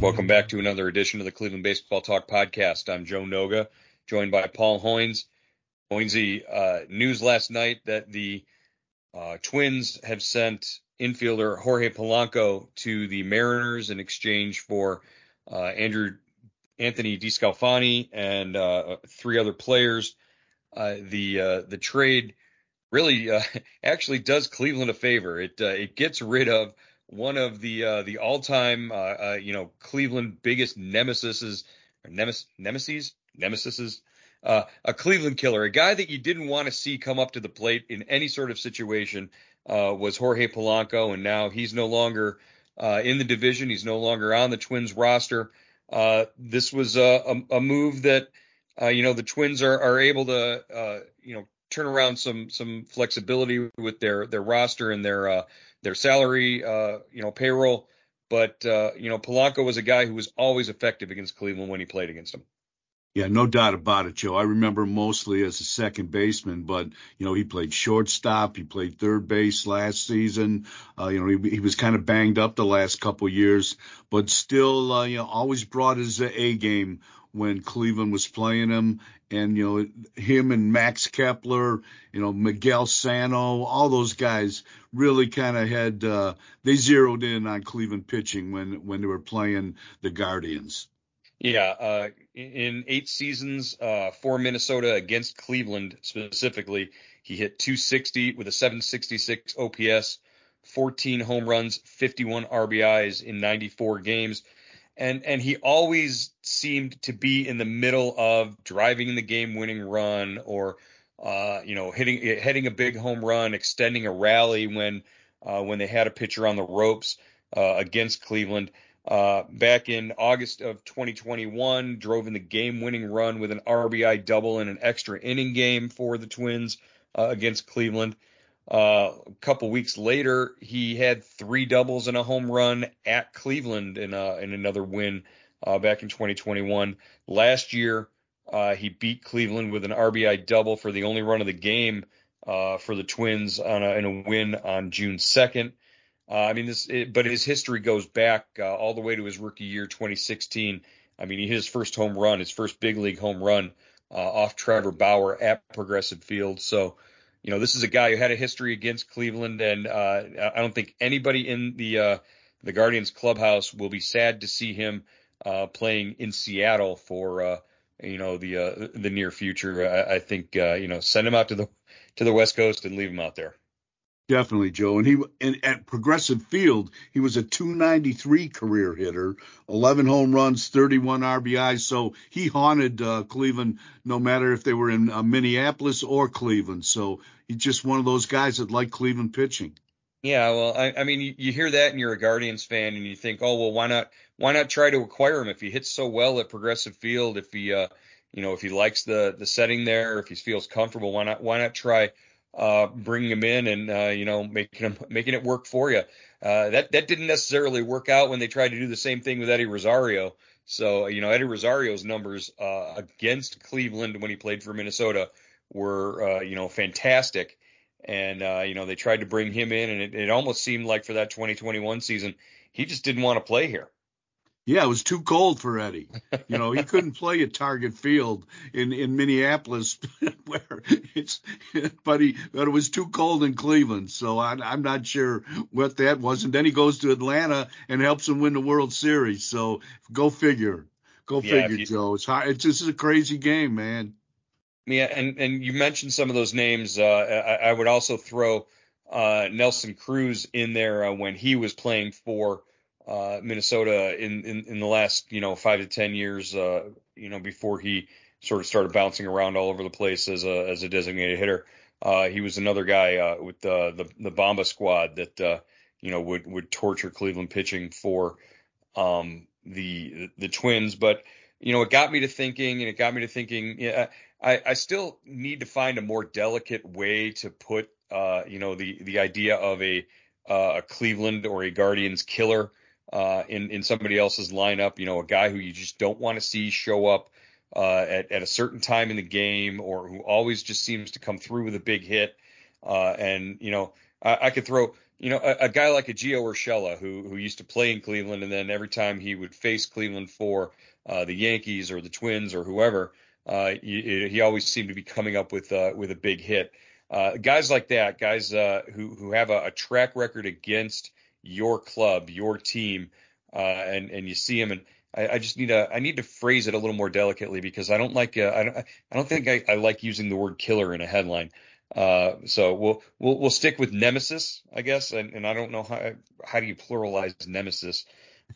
Welcome back to another edition of the Cleveland Baseball Talk podcast. I'm Joe Noga, joined by Paul Hoynes. Hoynesy, uh, news last night that the uh, Twins have sent infielder Jorge Polanco to the Mariners in exchange for uh, Andrew Anthony DeSclafani and uh, three other players. Uh, the uh, the trade really actually does Cleveland a favor. It it gets rid of one of the uh, the all time uh, uh, you know Cleveland biggest nemesis nemes- nemesis nemesis uh, a Cleveland killer, a guy that you didn't want to see come up to the plate in any sort of situation uh, was Jorge Polanco, and now he's no longer uh, in the division. He's no longer on the Twins roster. this was a, a, a move that you know the Twins are, are able to you know turn around some some flexibility with their their roster and their their salary, uh, you know, payroll. But uh, you know, Polanco was a guy who was always effective against Cleveland when he played against them. Yeah, no doubt about it, Joe. I remember mostly as a second baseman, but you know he played shortstop, he played third base last season. Uh, you know he, he was kind of banged up the last couple years, but still, uh, you know, always brought his A game when Cleveland was playing him, and you know him and Max Kepler, you know Miguel Sano, all those guys really kind of had uh, they zeroed in on Cleveland pitching when when they were playing the Guardians. Yeah, uh, in eight seasons uh, for Minnesota against Cleveland specifically, he hit 260 with a 766 OPS, 14 home runs, 51 RBIs in 94 games. And and he always seemed to be in the middle of driving the game-winning run, or uh, you know, hitting hitting a big home run, extending a rally when uh, when they had a pitcher on the ropes uh, against Cleveland. Uh, back in August of 2021, drove in the game-winning run with an RBI double in an extra inning game for the Twins uh, against Cleveland. Uh, a couple weeks later, he had three doubles and a home run at Cleveland in, uh, in another win uh, back in 2021. Last year, uh, he beat Cleveland with an RBI double for the only run of the game for the Twins on a, in a win on June 2nd. Uh, I mean, this, it, but his history goes back uh, all the way to his rookie year, 2016. I mean, he hit his first home run, his first big league home run uh, off Trevor Bauer at Progressive Field. So, you know, this is a guy who had a history against Cleveland, and uh, I don't think anybody in the uh, the Guardians clubhouse will be sad to see him uh, playing in Seattle for you know the the near future. I, I think you know send him out to the to the West Coast and leave him out there. Definitely, Joe. And he and at Progressive Field, he was a 293 career hitter, 11 home runs, 31 RBIs. So he haunted uh, Cleveland no matter if they were in uh, Minneapolis or Cleveland. So he's just one of those guys that like Cleveland pitching. Yeah, well, I, I mean, you, you, hear that and you're a Guardians fan, and you think, oh, well, why not? Why not try to acquire him if he hits so well at Progressive Field? If he, uh, you know, if he likes the the setting there, if he feels comfortable, why not? Why not try? Uh, bringing him in and uh, you know making him making it work for you. Uh, that that didn't necessarily work out when they tried to do the same thing with Eddie Rosario. So you know Eddie Rosario's numbers uh, against Cleveland when he played for Minnesota were uh, you know fantastic, and uh, you know they tried to bring him in, and it, it almost seemed like for that 2021 season he just didn't want to play here. Yeah, it was too cold for Eddie. You know, he couldn't play at Target Field in in Minneapolis, where but he but it was too cold in Cleveland. So I, I'm not sure what that was. And then he goes to Atlanta and helps them win the World Series. So go figure, go Yeah, figure, you- Joe. It's hard. It's this is a crazy game, man. Yeah, and and you mentioned some of those names. Uh, I, I would also throw uh, Nelson Cruz in there uh, when he was playing for uh, Minnesota in, in in the last you know five to ten years. Uh, you know before he sort of started bouncing around all over the place as a as a designated hitter. Uh, he was another guy uh, with the the the Bomba squad that uh, you know would would torture Cleveland pitching for um, the the Twins, but you know, it got me to thinking, and it got me to thinking. Yeah, I, I still need to find a more delicate way to put, uh, you know, the the idea of a uh, a Cleveland or a Guardians killer uh, in in somebody else's lineup. You know, a guy who you just don't want to see show up uh, at at a certain time in the game, or who always just seems to come through with a big hit. Uh, and you know, I, I could throw. You know, a, a guy like a Gio Urshela who who used to play in Cleveland, and then every time he would face Cleveland for uh, the Yankees or the Twins or whoever, uh, he, he always seemed to be coming up with uh, with a big hit. Uh, guys like that, guys who who have a, a track record against your club, your team, uh, and and you see them, and I, I just need to I need to phrase it a little more delicately because I don't like uh, I don't I don't think I, I like using the word killer in a headline. Uh, so we'll we'll we'll stick with nemesis, I guess, and, and I don't know how how do you pluralize nemesis,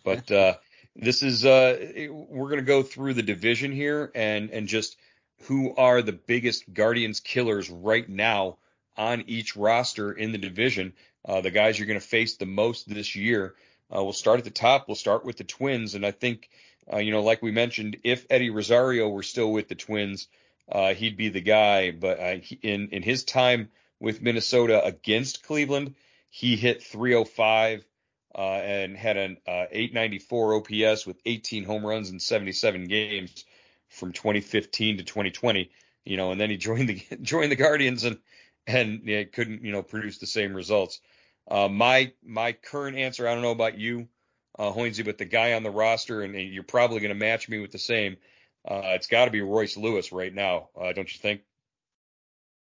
but uh, this is uh we're gonna go through the division here and and just who are the biggest Guardians killers right now on each roster in the division. Uh, the guys you're to face the most this year. Uh, we'll start at the top. We'll start with the Twins, and I think, uh, you know, like we mentioned, if Eddie Rosario were still with the Twins, uh, he'd be the guy. But uh, he, in in his time with Minnesota against Cleveland, he hit 305 uh, and had an uh, 894 OPS with 18 home runs in 77 games from 2015 to 2020. You know, and then he joined the joined the Guardians and and yeah, couldn't you know produce the same results. Uh, my my current answer, I don't know about you, uh, Hoynesy, but the guy on the roster, and you're probably going to match me with the same. Uh, it's got to be Royce Lewis right now, uh, don't you think?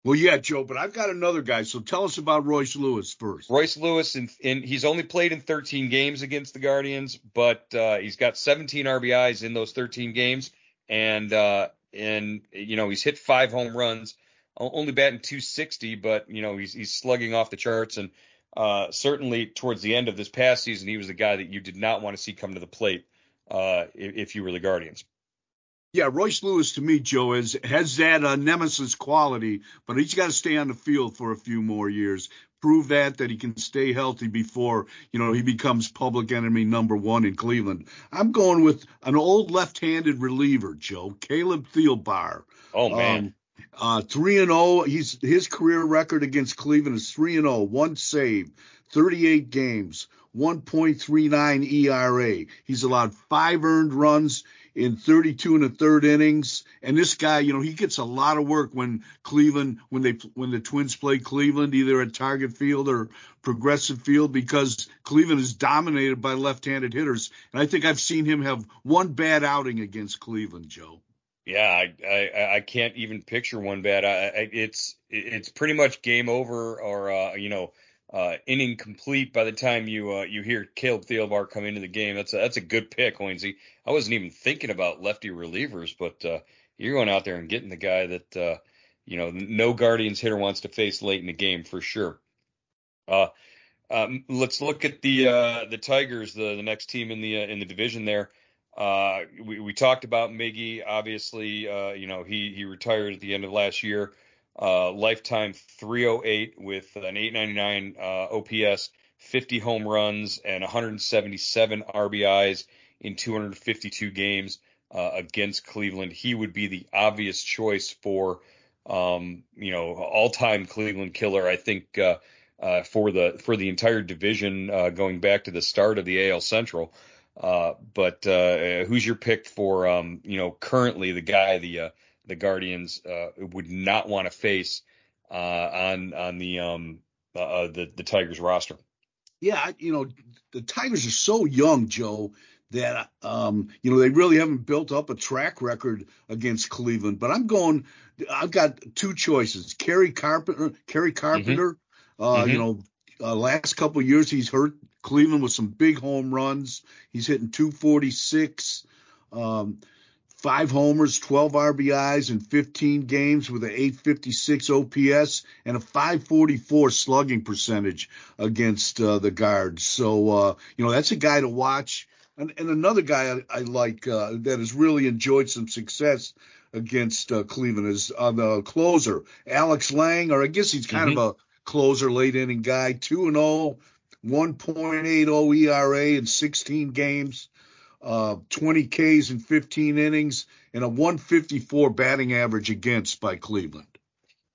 Well, yeah, Joe, but I've got another guy. So tell us about Royce Lewis first. Royce Lewis, in, in he's only played in 13 games against the Guardians, but uh, he's got 17 RBIs in those 13 games, and uh, and you know he's hit five home runs, only batting 260, but you know he's he's slugging off the charts, and uh, certainly towards the end of this past season, he was the guy that you did not want to see come to the plate uh, if, if you were the Guardians. Yeah, Royce Lewis to me, Joe, is has that uh, nemesis quality, but he's got to stay on the field for a few more years. Prove that that he can stay healthy before you know he becomes public enemy number one in Cleveland. I'm going with an old left-handed reliever, Joe, Caleb Thielbar. Oh man, Um, uh, three and zero. He's his career record against Cleveland is three and zero. One save, 38 games, 1.39 ERA. He's allowed five earned runs in 32 and a third innings. And this guy, you know, he gets a lot of work when Cleveland, when they, when the Twins play Cleveland, either at Target Field or Progressive Field, because Cleveland is dominated by left-handed hitters. And I think I've seen him have one bad outing against Cleveland, Joe. Yeah, I, I I can't even picture one bad. I, I it's it's pretty much game over or uh, you know uh, inning complete by the time you uh, you hear Caleb Thielbar come into the game. That's a that's a good pick, Hoynesy. I wasn't even thinking about lefty relievers, but uh, you're going out there and getting the guy that uh, you know no Guardians hitter wants to face late in the game for sure. Uh, um, let's look at the uh, the Tigers, the the next team in the uh, in the division there. Uh, we, we talked about Miggy. Obviously, uh, you know he he retired at the end of last year. Uh, lifetime 308 with an 899 uh, OPS, 50 home runs, and 177 RBIs in 252 games uh, against Cleveland. He would be the obvious choice for um, you know all-time Cleveland killer. I think uh, uh, for the for the entire division going back to the start of the AL Central. Uh, but uh, who's your pick for um, you know currently the guy the uh, the Guardians uh, would not want to face uh, on on the um uh, the the Tigers roster? Yeah, you know, the Tigers are so young, Joe, that um, you know they really haven't built up a track record against Cleveland. But I'm going. I've got two choices: Kerry Carpenter. Kerry mm-hmm. Carpenter. Mm-hmm. Uh, mm-hmm. You know, uh, last couple years he's hurt Cleveland with some big home runs. He's hitting 246. Um, five homers, 12 RBIs in 15 games with an 856 OPS and a 544 slugging percentage against uh, the guards. So, uh, you know, that's a guy to watch. And, and another guy I, I like uh, that has really enjoyed some success against uh, Cleveland is on the closer, Alex Lange, or I guess he's kind mm-hmm. of a closer, late inning guy, 2 and 0, 1.80 ERA in 16 games uh, 20 Ks in 15 innings, and a 154 batting average against by Cleveland.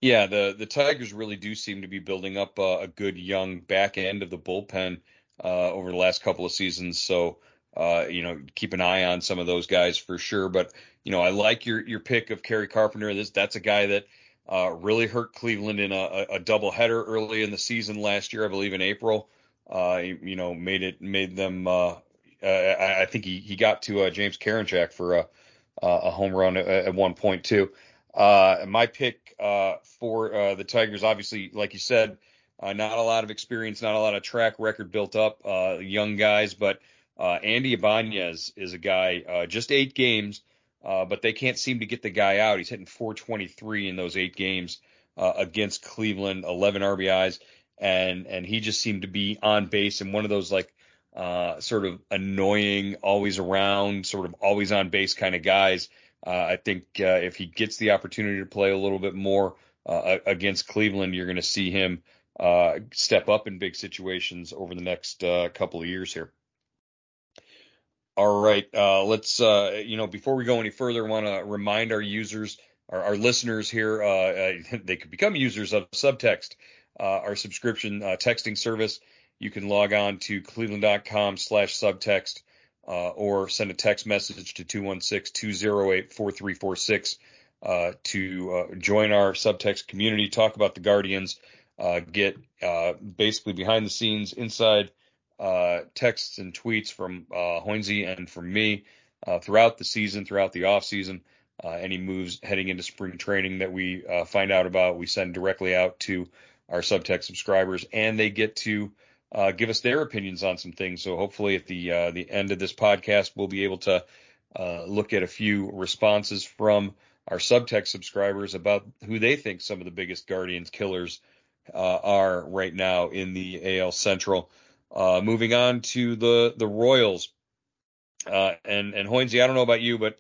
Yeah, the the Tigers really do seem to be building up a, a good young back end of the bullpen uh, over the last couple of seasons. So uh, you know, keep an eye on some of those guys for sure. But you know, I like your your pick of Kerry Carpenter. This that's a guy that uh, really hurt Cleveland in a, a double header early in the season last year, I believe in April. Uh, you know, made it made them uh, uh, I, I, think he, he got to uh, James Karinchak for a, a home run at, one point too. Uh, my pick uh, for the Tigers, obviously, like you said, not a lot of experience, not a lot of track record built up, young guys, but Andy Ibanez is a guy, just eight games, but they can't seem to get the guy out. He's hitting 423 in those eight games against Cleveland, 11 RBIs, and and he just seemed to be on base and one of those like uh, sort of annoying, always around, sort of always on base kind of guys. Uh, I think uh, if he gets the opportunity to play a little bit more uh, against Cleveland, you're going to see him uh, step up in big situations over the next uh, couple of years here. All right, let's you know before we go any further, I want to remind our users, our, our listeners here, they could become users of Subtext, our subscription texting service you can log on to cleveland.com slash subtext uh, or send a text message to 216-208-4346 uh, to uh, join our subtext community, talk about the Guardians, uh, get uh, basically behind the scenes, inside uh, texts and tweets from uh, and from me throughout the season, throughout the off season. any moves heading into spring training that we find out about, we send directly out to our subtext subscribers, and they get to uh, give us their opinions on some things. So hopefully at the uh, the end of this podcast, we'll be able to uh, look at a few responses from our subtext subscribers about who they think some of the biggest Guardians killers uh, are right now in the AL Central. Uh, moving on to the the Royals, uh, and and Hoynesy, I don't know about you, but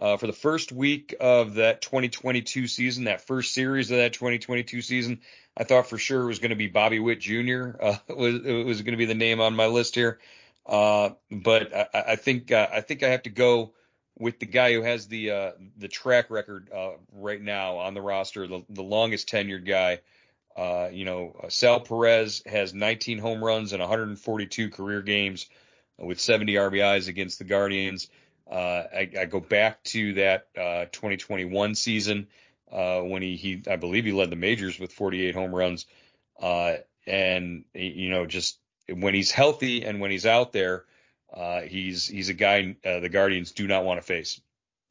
uh, for the first week of that 2022 season, that first series of that 2022 season, I thought for sure it was going to be Bobby Witt Jr. Uh, was it was going to be the name on my list here, uh, but I, I think uh, I think I have to go with the guy who has the uh, the track record uh, right now on the roster, the, the longest tenured guy. You know, Sal Perez has 19 home runs and 142 career games with 70 RBIs against the Guardians. Uh, I, I, go back to that uh, 2021 season uh, when he, he, I believe he led the majors with 48 home runs. Uh, and you know, just when he's healthy and when he's out there, uh, he's he's a guy the Guardians do not want to face.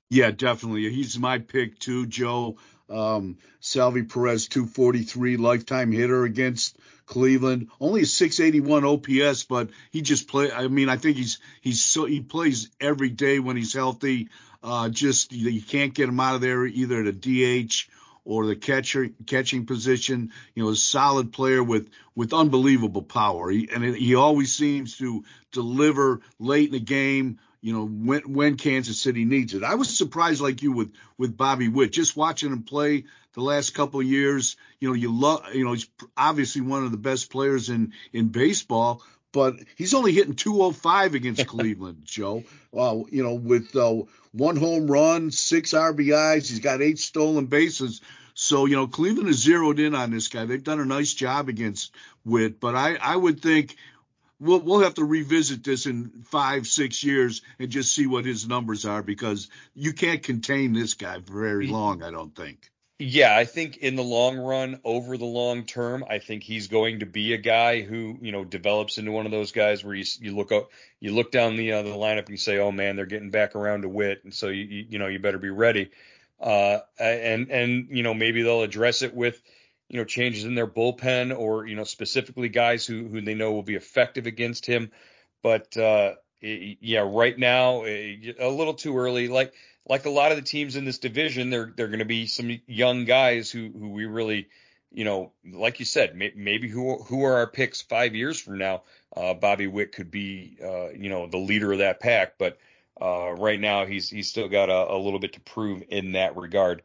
Yeah, definitely. He's my pick too, Joe. Um, Salvy Perez, 243 lifetime hitter against Cleveland. Only a 681 OPS, but he just play. I mean, I think he's he's so he plays every day when he's healthy. Uh, just you can't get him out of there either the DH or the catcher catching position. You know, a solid player with with unbelievable power. He, and he always seems to deliver late in the game you know, when when Kansas City needs it. I was surprised, like you, with with Bobby Witt, just watching him play the last couple of years. You know, you love, you know, he's obviously one of the best players in in baseball, but he's only hitting 205 against Cleveland, Joe. Well, you know, with uh, one home run, six RBIs, he's got eight stolen bases. So, you know, Cleveland is zeroed in on this guy. They've done a nice job against Witt, but I, I would think we'll we'll have to revisit this in five six years and just see what his numbers are because you can't contain this guy very long. I don't think. Yeah, I think in the long run, over the long term, I think he's going to be a guy who you know develops into one of those guys where you you look up, you look down the uh, the lineup and you say, oh man, they're getting back around to Witt, and so you you, you know you better be ready. Uh, and and you know maybe they'll address it with you know changes in their bullpen or you know specifically guys who who they know will be effective against him. But uh, yeah, right now a little too early. Like like a lot of the teams in this division, they're they're going to be some young guys who who we really, you know, like you said, may, maybe who who are our picks five years from now. Uh, Bobby Witt could be, uh, you know, the leader of that pack, but uh, right now he's he's still got a, a, little bit to prove in that regard.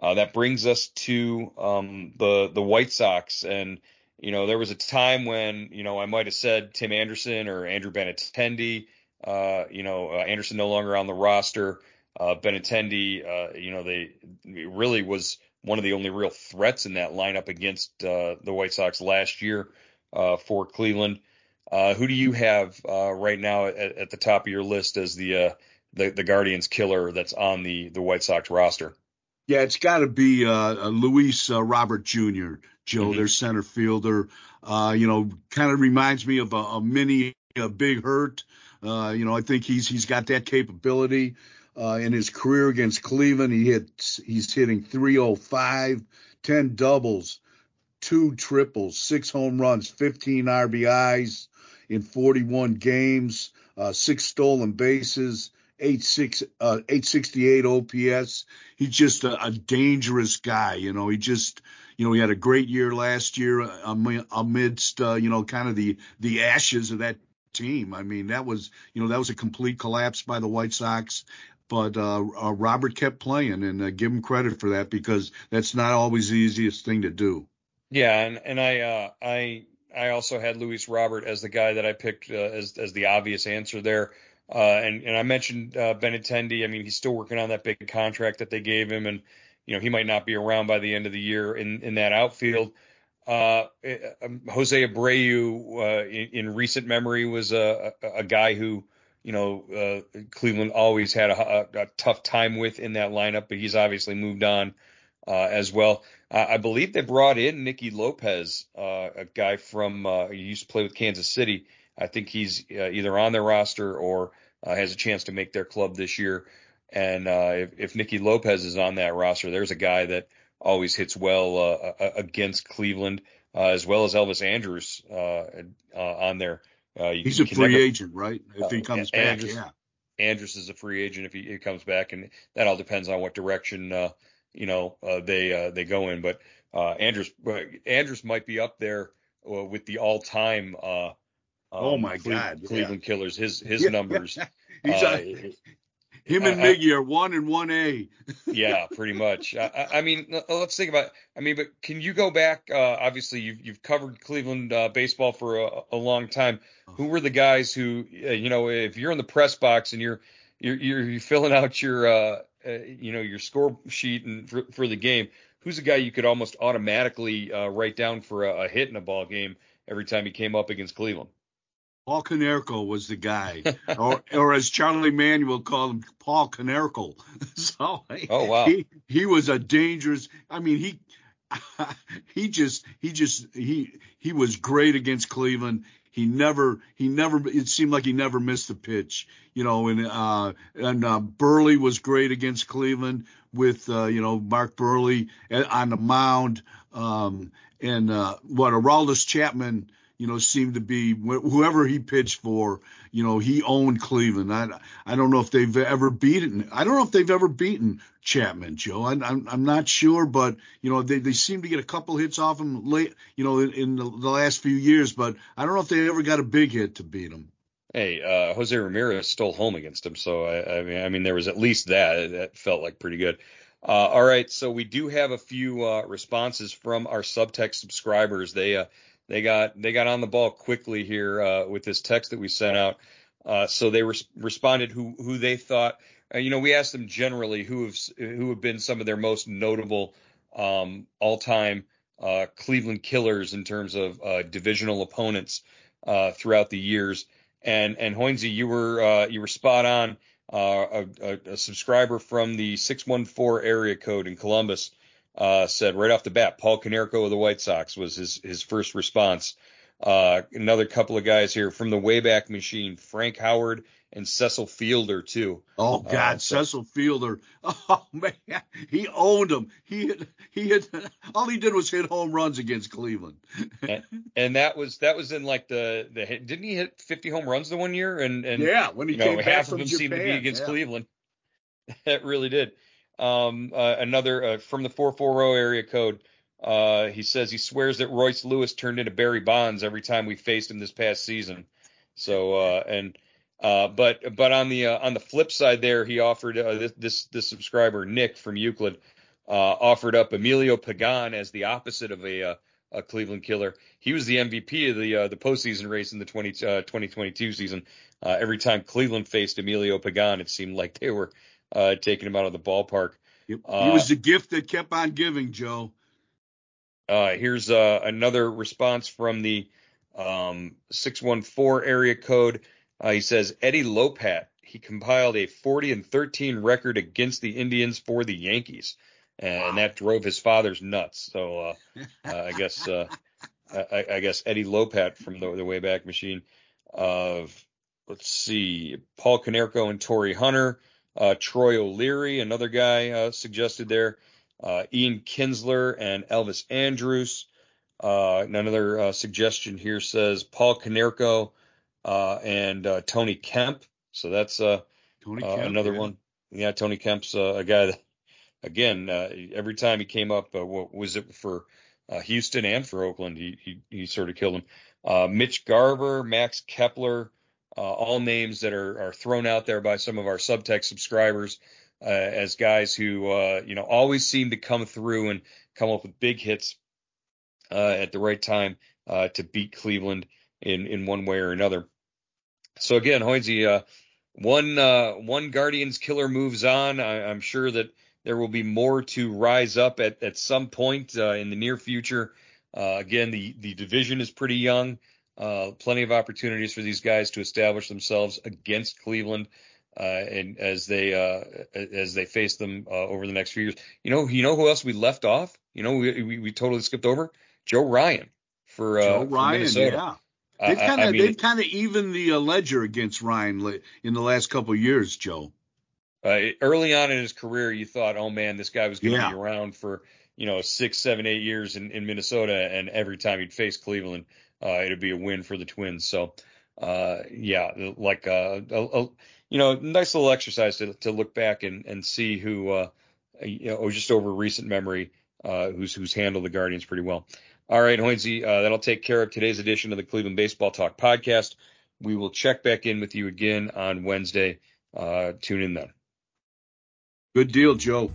Uh, that brings us to um, the the White Sox, and you know there was a time when you know I might have said Tim Anderson or Andrew Benintendi. Uh, you know uh, Anderson no longer on the roster. Uh, Benintendi, uh, you know, they really was one of the only real threats in that lineup against uh, the White Sox last year uh, for Cleveland. Uh, who do you have uh, right now at, at, the top of your list as the, uh, the, the Guardians killer that's on the the White Sox roster? Yeah, it's got to be uh, Luis Robert Jr. Joe, mm-hmm. their center fielder. you know, kind of reminds me of a, a mini a big hurt. you know, I think he's he's got that capability. Uh, in his career against Cleveland, he hit he's hitting 305, 10 doubles, two triples, six home runs, 15 RBIs in 41 games, uh, six stolen bases, eight six uh, 868 OPS. He's just a, a, dangerous guy. You know, he just you know he had a great year last year uh, amidst uh, you know kind of the the ashes of that team. I mean, that was you know that was a complete collapse by the White Sox, but uh, uh, Robert kept playing, and uh, give him credit for that because that's not always the easiest thing to do. Yeah, and and I uh, I I also had Luis Robert as the guy that I picked uh, as as the obvious answer there. Uh, and and I mentioned uh, Benintendi. I mean, he's still working on that big contract that they gave him, and you know he might not be around by the end of the year in in that outfield. Uh, um, Jose Abreu, in, in, recent memory, was a, a guy who you know, uh, Cleveland always had a, a, a, tough time with in that lineup, but he's obviously moved on uh, as well. I believe they brought in Nicky Lopez, uh, a guy from uh, he used to play with Kansas City. I think he's uh, either on their roster or has a chance to make their club this year. And if, if Nicky Lopez is on that roster, there's a guy that always hits well against Cleveland, as well as Elvis Andrus on there. Uh, He's a free agent, right? If he uh, comes uh, back, Andrus, yeah. Andrus is a free agent if he, he, comes back, and that all depends on what direction uh, you know uh, they uh, they go in. But Andrus Andrus might be up there with the all-time. Um, oh my Cleveland, God! Cleveland yeah. Killers. His his yeah. numbers. He's a, him and Miggy are one and one A. yeah, pretty much. I, I, mean, let's think about. I mean, but can you go back? Uh, obviously, you've you've covered Cleveland uh, baseball for a, a, long time. Who were the guys who, uh, you know, if you're in the press box and you're you're you're, filling out your, uh, uh, you know, your score sheet and for, for, the game, who's the guy you could almost automatically uh, write down for a, a hit in a ball game every time he came up against Cleveland? Paul Konerko was the guy, or, or as Charlie Manuel called him, Paul Konerko. so oh wow, he, he was a dangerous. I mean, he he just he just he he was great against Cleveland. He never he never it seemed like he never missed a pitch, you know. And uh, and uh, Buehrle was great against Cleveland with uh, you know Mark Buehrle on the mound. Um, and uh, what Aroldis Chapman you know, seemed to be whoever he pitched for, you know, he owned Cleveland. I, I don't know if they've ever beaten, I don't know if they've ever beaten Chapman, Joe. I, I'm, I'm not sure, but, you know, they, they seem to get a couple hits off him late, you know, in, in the, the last few years, but I don't know if they ever got a big hit to beat him. Hey, uh, Jose Ramirez stole home against him, so I, I mean, I mean, there was at least that. That felt like pretty good. Uh, all right, so we do have a few uh, responses from our subtext subscribers. They uh, they got they got on the ball quickly here uh, with this text that we sent out. Uh, so they res- responded who who they thought. Uh, you know, we asked them generally who have who have been some of their most notable um, all time uh, Cleveland killers in terms of uh, divisional opponents uh, throughout the years. And and Hoynesy, you were you were spot on. A, a, a, subscriber from the 614 area code in Columbus uh, said right off the bat, Paul Konerko of the White Sox was his his first response. Uh, another couple of guys here from the Wayback Machine, Frank Howard and Cecil Fielder too. Oh uh, God, uh, so, Cecil Fielder. Oh man, he owned him. He hit, he hit, all he did was hit home runs against Cleveland. and, and, that was that was in like the the didn't he hit 50 home runs the one year and and yeah when he you know, half of them Japan, seemed to be against yeah. Cleveland. that really did. Um, uh, another uh, from the 440 area code. Uh, he says he swears that Royce Lewis turned into Barry Bonds every time we faced him this past season. So uh, and uh, but but on the uh, on the flip side there, he offered uh, this, this, this subscriber Nick from Euclid uh, offered up Emilio Pagan as the opposite of a, uh, a Cleveland killer. He was the MVP of the uh, the postseason race in the 20, 2022 season. every time Cleveland faced Emilio Pagan, it seemed like they were taking him out of the ballpark. He was the gift that kept on giving, Joe. Uh, here's another response from the um, 614 area code. Uh, he says Eddie Lopat. He compiled a 40 and 13 record against the Indians for the Yankees, and wow. that drove his father's nuts. So uh, uh, I guess uh, I, I, guess Eddie Lopat from the, the Wayback Machine. Of let's see, Paul Konerko and Torii Hunter, uh, Troy O'Leary, another guy uh, suggested there. Ian Kinsler and Elvis Andrus. another suggestion here says Paul Konerko uh, and uh, Tony Kemp. So that's uh, Tony uh, Kemp, another yeah. one. Yeah, Tony Kemp's uh, a guy that, again, uh, every time he came up, what was it for Houston and for Oakland? He he, he sort of killed him. Mitch Garver, Max Kepler, all names that are are thrown out there by some of our subtext subscribers. Uh, as guys who uh, you know always seem to come through and come up with big hits uh, at the right time to beat Cleveland in in one way or another. So again, Hoynesy, uh, one uh, one Guardians killer moves on. I, am sure that there will be more to rise up at at some point uh, in the near future. Uh, again, the the division is pretty young. Uh, plenty of opportunities for these guys to establish themselves against Cleveland, uh, and as they as they face them over the next few years. You know, you know who else we left off? You know, we we, we totally skipped over Joe Ryan for Joe Ryan, for yeah. They've kind of I mean, they've kind of evened the uh, ledger against Ryan in the last couple of years, Joe. Uh, early on in his career, you thought, oh man, this guy was going to yeah. be around for you know six, seven, eight years in, in Minnesota, and every time he'd face Cleveland, uh, it'd be a win for the Twins. So, uh, yeah, like uh, a, a, you know, nice little exercise to to look back and and see who, uh, you know, just over recent memory, who's who's handled the Guardians pretty well. All right, Hoynesy, uh, that'll take care of today's edition of the Cleveland Baseball Talk podcast. We will check back in with you again on Wednesday. Uh, tune in then. Good deal, Joe.